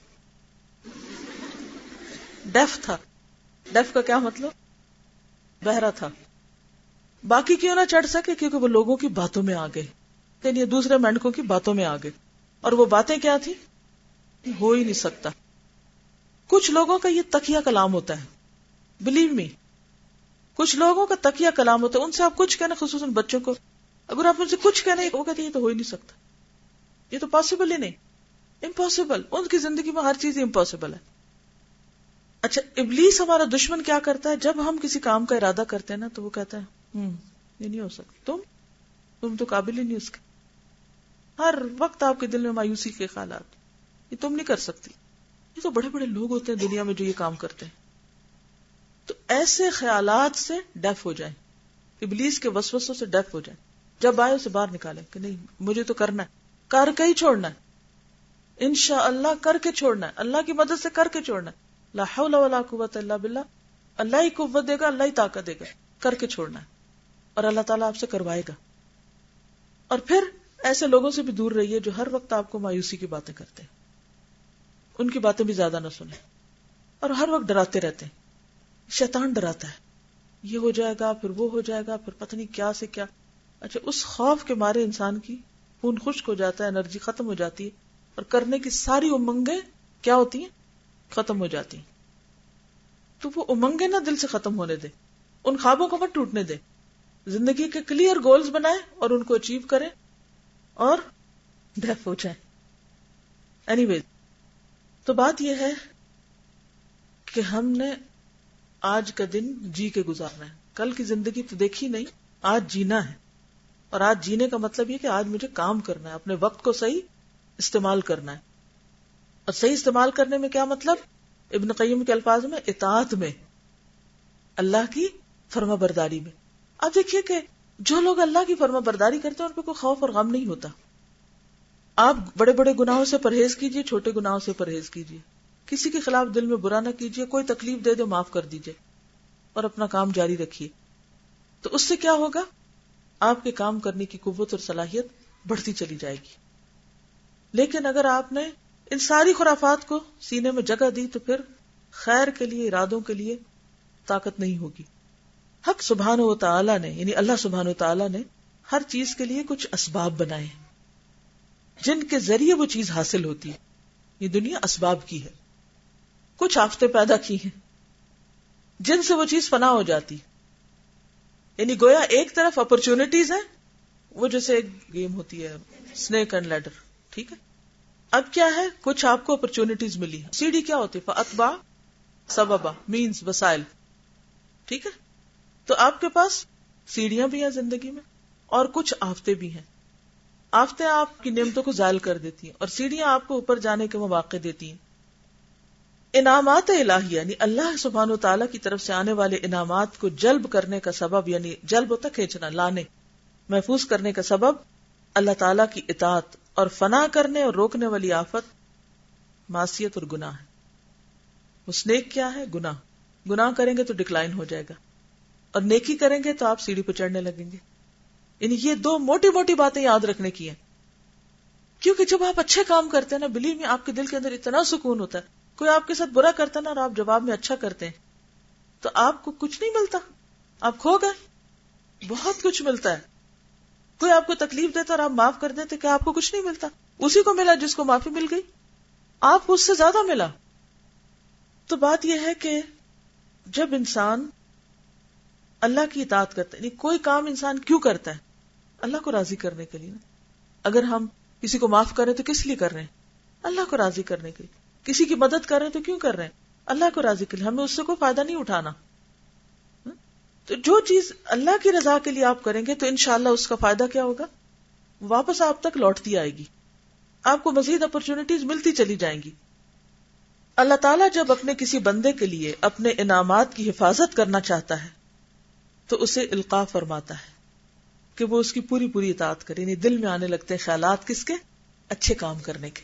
ڈیف تھا۔ ڈیف کا کیا مطلب؟ بہرا تھا۔ باقی کیوں نہ چڑھ سکے؟ کیونکہ وہ لوگوں کی باتوں میں آ گئے یعنی دوسرے مینڈکوں کی باتوں میں آ گئے اور وہ باتیں کیا تھی ہو ہی نہیں سکتا۔ کچھ لوگوں کا یہ تکیا کلام ہوتا ہے۔ بلیو می کچھ لوگوں کا تکیا کلام ہوتا ہے۔ ان سے آپ کچھ کہنا خصوصاً بچوں کو۔ اگر آپ ان سے کچھ کہنا وہ کہتے ہیں تو ہو ہی نہیں سکتا۔ یہ تو پاسبل ہی نہیں۔ امپاسبل ان کی زندگی میں ہر چیز امپاسبل ہے۔ اچھا ابلیس ہمارا دشمن کیا کرتا ہے؟ جب ہم کسی کام کا ارادہ کرتے ہیں نا، تو وہ کہتا ہے ہوں یہ نہیں ہو سکتا۔ تم؟ تم تو قابل ہی نہیں اس کے۔ ہر وقت آپ کے دل میں مایوسی کے خیالات۔ یہ تم نہیں کر سکتی۔ یہ تو بڑے بڑے لوگ ہوتے ہیں دنیا میں جو یہ کام کرتے ہیں۔ تو ایسے خیالات سے ڈیف ہو جائیں۔ ابلیس کے وسوسوں سے ڈیف ہو جائیں۔ جب آئے اسے باہر نکالیں کہ نہیں، مجھے تو کرنا ہے۔ کر کے ہی چھوڑنا ہے۔ ان شاء اللہ کر کے چھوڑنا ہے۔ اللہ کی مدد سے کر کے چھوڑنا ہے۔ لا حول ولا قوت الا باللہ۔ اللہ ہی قوت دے گا، اللہ ہی طاقت دے گا۔ کر کے چھوڑنا ہے۔ اور اللہ تعالیٰ آپ سے کروائے گا۔ اور پھر ایسے لوگوں سے بھی دور رہیے جو ہر وقت آپ کو مایوسی کی باتیں کرتے ہیں۔ ان کی باتیں بھی زیادہ نہ سنیں۔ اور ہر وقت ڈراتے رہتے ہیں۔ شیطان ڈراتا ہے۔ یہ ہو جائے گا، پھر وہ ہو جائے گا، پھر پتہ نہیں کیا سے کیا۔ اچھا اس خوف کے مارے انسان کی خون خشک ہو جاتا ہے، انرجی ختم ہو جاتی ہے۔ اور کرنے کی ساری امنگیں کیا ہوتی ہیں؟ ختم ہو جاتی ہیں۔ تو وہ امنگیں نہ دل سے ختم ہونے دے ان خوابوں کو مت ٹوٹنے دے زندگی کے کلیئر گولز بنائے اور ان کو اچیو کرے اور ڈیف ہو جائے اینی ویز تو بات یہ ہے کہ ہم نے آج کا دن جی کے گزارنا ہے۔ کل کی زندگی تو دیکھی نہیں، آج جینا ہے۔ اور آج جینے کا مطلب یہ کہ آج مجھے کام کرنا ہے، اپنے وقت کو صحیح استعمال کرنا ہے۔ اور صحیح استعمال کرنے میں کیا مطلب؟ ابن قیم کے الفاظ میں اطاعت میں، اللہ کی فرما برداری میں۔ اب دیکھیے کہ جو لوگ اللہ کی فرما برداری کرتے ہیں، ان پہ کوئی خوف اور غم نہیں ہوتا۔ آپ بڑے بڑے گناہوں سے پرہیز کیجیے چھوٹے گناہوں سے پرہیز کیجیے کسی کے خلاف دل میں برا نہ کیجیے کوئی تکلیف دے دے، معاف کر دیجیے اور اپنا کام جاری رکھیے۔ تو اس سے کیا ہوگا؟ آپ کے کام کرنے کی قوت اور صلاحیت بڑھتی چلی جائے گی۔ لیکن اگر آپ نے ان ساری خرافات کو سینے میں جگہ دی، تو پھر خیر کے لیے، ارادوں کے لیے طاقت نہیں ہوگی۔ حق سبحان و تعالی نے یعنی اللہ سبحان و تعالی نے ہر چیز کے لیے کچھ اسباب بنائے جن کے ذریعے وہ چیز حاصل ہوتی ہے۔ یہ دنیا اسباب کی ہے۔ کچھ آفتے پیدا کی ہیں۔ جن سے وہ چیز فنا ہو جاتی۔ یعنی گویا ایک طرف اپرچونٹیز ہیں، وہ جیسے ایک گیم ہوتی ہے اسنیک اینڈ لیڈر ٹھیک ہے؟ اب کیا ہے؟ کچھ آپ کو اپرچونٹیز ملی سی ڈی کیا ہوتی؟ اتبا سببا مینس وسائل۔ ٹھیک ہے؟ تو آپ کے پاس سیڑھیاں بھی ہیں زندگی میں، اور کچھ آفتے بھی ہیں۔ آفتے آپ کی نعمتوں کو ظائل کر دیتی ہیں اور سیڑھیاں آپ کو اوپر جانے کے مواقع دیتی ہیں۔ انعامات الہی یعنی اللہ سبحان و تعالیٰ کی طرف سے آنے والے انعامات کو جلب کرنے کا سبب یعنی جلب ہوتا کھینچنا، لانے، محفوظ کرنے کا سبب، اللہ تعالیٰ کی اطاعت اور فنا کرنے اور روکنے والی آفت معصیت اور گناہ ہے۔ اس نیک کیا ہے؟ گناہ۔ گناہ کریں گے تو ڈکلائن ہو جائے گا۔ اور نیکی کریں گے تو آپ سیڑھی پہ چڑھنے لگیں گے۔ یعنی یہ دو موٹی موٹی باتیں یاد رکھنے کی ہیں۔ کیونکہ جب آپ اچھے کام کرتے ہیں نا بلی میں آپ کے دل کے اندر اتنا سکون ہوتا ہے۔ کوئی آپ کے ساتھ برا کرتا نا اور آپ جواب میں اچھا کرتے ہیں، تو آپ کو کچھ نہیں ملتا۔ آپ کھو گئے، بہت کچھ ملتا ہے۔ کوئی آپ کو تکلیف دیتا اور آپ معاف کر دیتے کہ آپ کو کچھ نہیں ملتا؟ اسی کو ملا جس کو معافی مل گئی۔ آپ کو اس سے زیادہ ملا۔ تو بات یہ ہے کہ جب انسان اللہ کی اطاعت کرتا ہے یعنی کوئی کام انسان کیوں کرتا ہے؟ اللہ کو راضی کرنے کے لیے اگر ہم کسی کو معاف کریں تو کس لیے کر رہے ہیں؟ اللہ کو راضی کرنے کے لیے۔ کسی کی مدد کر رہے ہیں تو کیوں کر رہے ہیں؟ اللہ کو راضی کے لیے۔ ہمیں اس سے کوئی فائدہ نہیں اٹھانا۔ تو جو چیز اللہ کی رضا کے لیے آپ کریں گے تو انشاءاللہ اس کا فائدہ کیا ہوگا؟ واپس آپ تک لوٹتی آئے گی۔ آپ کو مزید اپرچونٹیز ملتی چلی جائیں گی۔ اللہ تعالیٰ جب اپنے کسی بندے کے لیے اپنے انعامات کی حفاظت کرنا چاہتا ہے تو اسے القاع فرماتا ہے۔ کہ وہ اس کی پوری پوری اطاعت کرے یعنی دل میں آنے لگتے ہیں خیالات کس کے؟ اچھے کام کرنے کے۔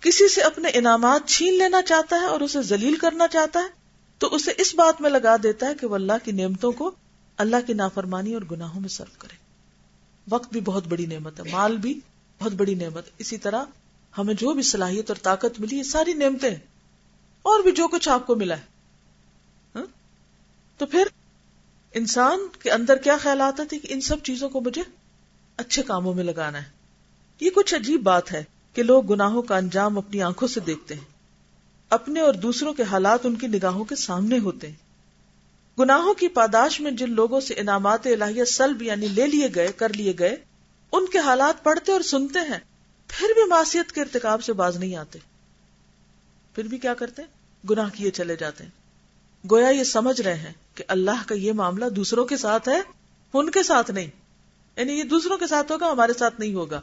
کسی سے اپنے انعامات چھین لینا چاہتا ہے اور اسے ذلیل کرنا چاہتا ہے، تو اسے اس بات میں لگا دیتا ہے کہ وہ اللہ کی نعمتوں کو اللہ کی نافرمانی اور گناہوں میں صرف کرے۔ وقت بھی بہت بڑی نعمت ہے، مال بھی بہت بڑی نعمت اسی طرح ہمیں جو بھی صلاحیت اور طاقت ملی، یہ ساری نعمتیں اور بھی جو کچھ آپ کو ملا ہے۔ ہاں؟ تو پھر انسان کے اندر کیا خیالات آتے کہ ان سب چیزوں کو مجھے اچھے کاموں میں لگانا ہے۔ یہ کچھ عجیب بات ہے کہ لوگ گناہوں کا انجام اپنی آنکھوں سے دیکھتے ہیں۔ اپنے اور دوسروں کے حالات ان کی نگاہوں کے سامنے ہوتے ہیں۔ گناہوں کی پاداش میں جن لوگوں سے انعامات الہیہ سلب یعنی لے لیے گئے، کر لیے گئے، ان کے حالات پڑھتے اور سنتے ہیں، پھر بھی معصیت کے ارتکاب سے باز نہیں آتے۔ پھر بھی کیا کرتے گناہ کیے چلے جاتے ہیں۔ گویا یہ سمجھ رہے ہیں کہ اللہ کا یہ معاملہ دوسروں کے ساتھ ہے، ان کے ساتھ نہیں۔ یعنی یہ دوسروں کے ساتھ ہوگا، ہمارے ساتھ نہیں ہوگا۔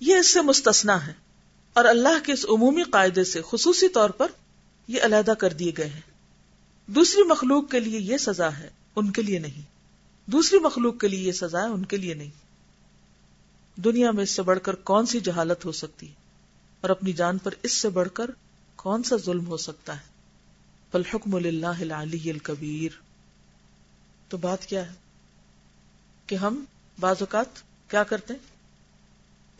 یہ اس سے مستثنا ہے۔ اور اللہ کے اس عمومی قاعدے سے خصوصی طور پر یہ علیحدہ کر دیے گئے ہیں۔ دوسری مخلوق کے لیے یہ سزا ہے، ان کے لیے نہیں۔ دوسری مخلوق کے لیے یہ سزا ہے، ان کے لیے نہیں۔ دنیا میں اس سے بڑھ کر کون سی جہالت ہو سکتی ہے؟ اور اپنی جان پر اس سے بڑھ کر کون سا ظلم ہو سکتا ہے؟ فالحکم للہ العلی الکبیر۔ تو بات کیا ہے؟ کہ ہم بعض اوقات کیا کرتے ہیں؟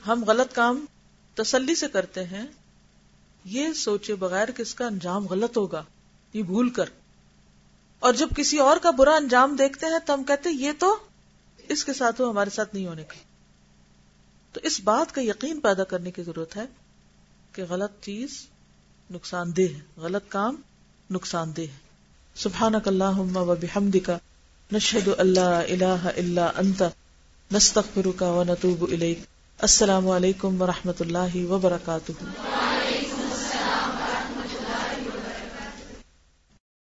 ہم غلط کام تسلی سے کرتے ہیں۔ یہ سوچے بغیر کہ اس کا انجام غلط ہوگا۔ یہ بھول کر۔ اور جب کسی اور کا برا انجام دیکھتے ہیں تو ہم کہتے ہیں، یہ تو اس کے ساتھ ہو، ہمارے ساتھ نہیں ہونے کا تو اس بات کا یقین پیدا کرنے کی ضرورت ہے کہ غلط چیز نقصان دہ ہے۔ غلط کام نقصان دہ ہے۔ سبحان اللہ و بحمد کا نشد اللہ اللہ اللہ انت، نستغفرک و نتوب الیک۔ السلام علیکم و رحمۃ اللہ وبرکاتہ۔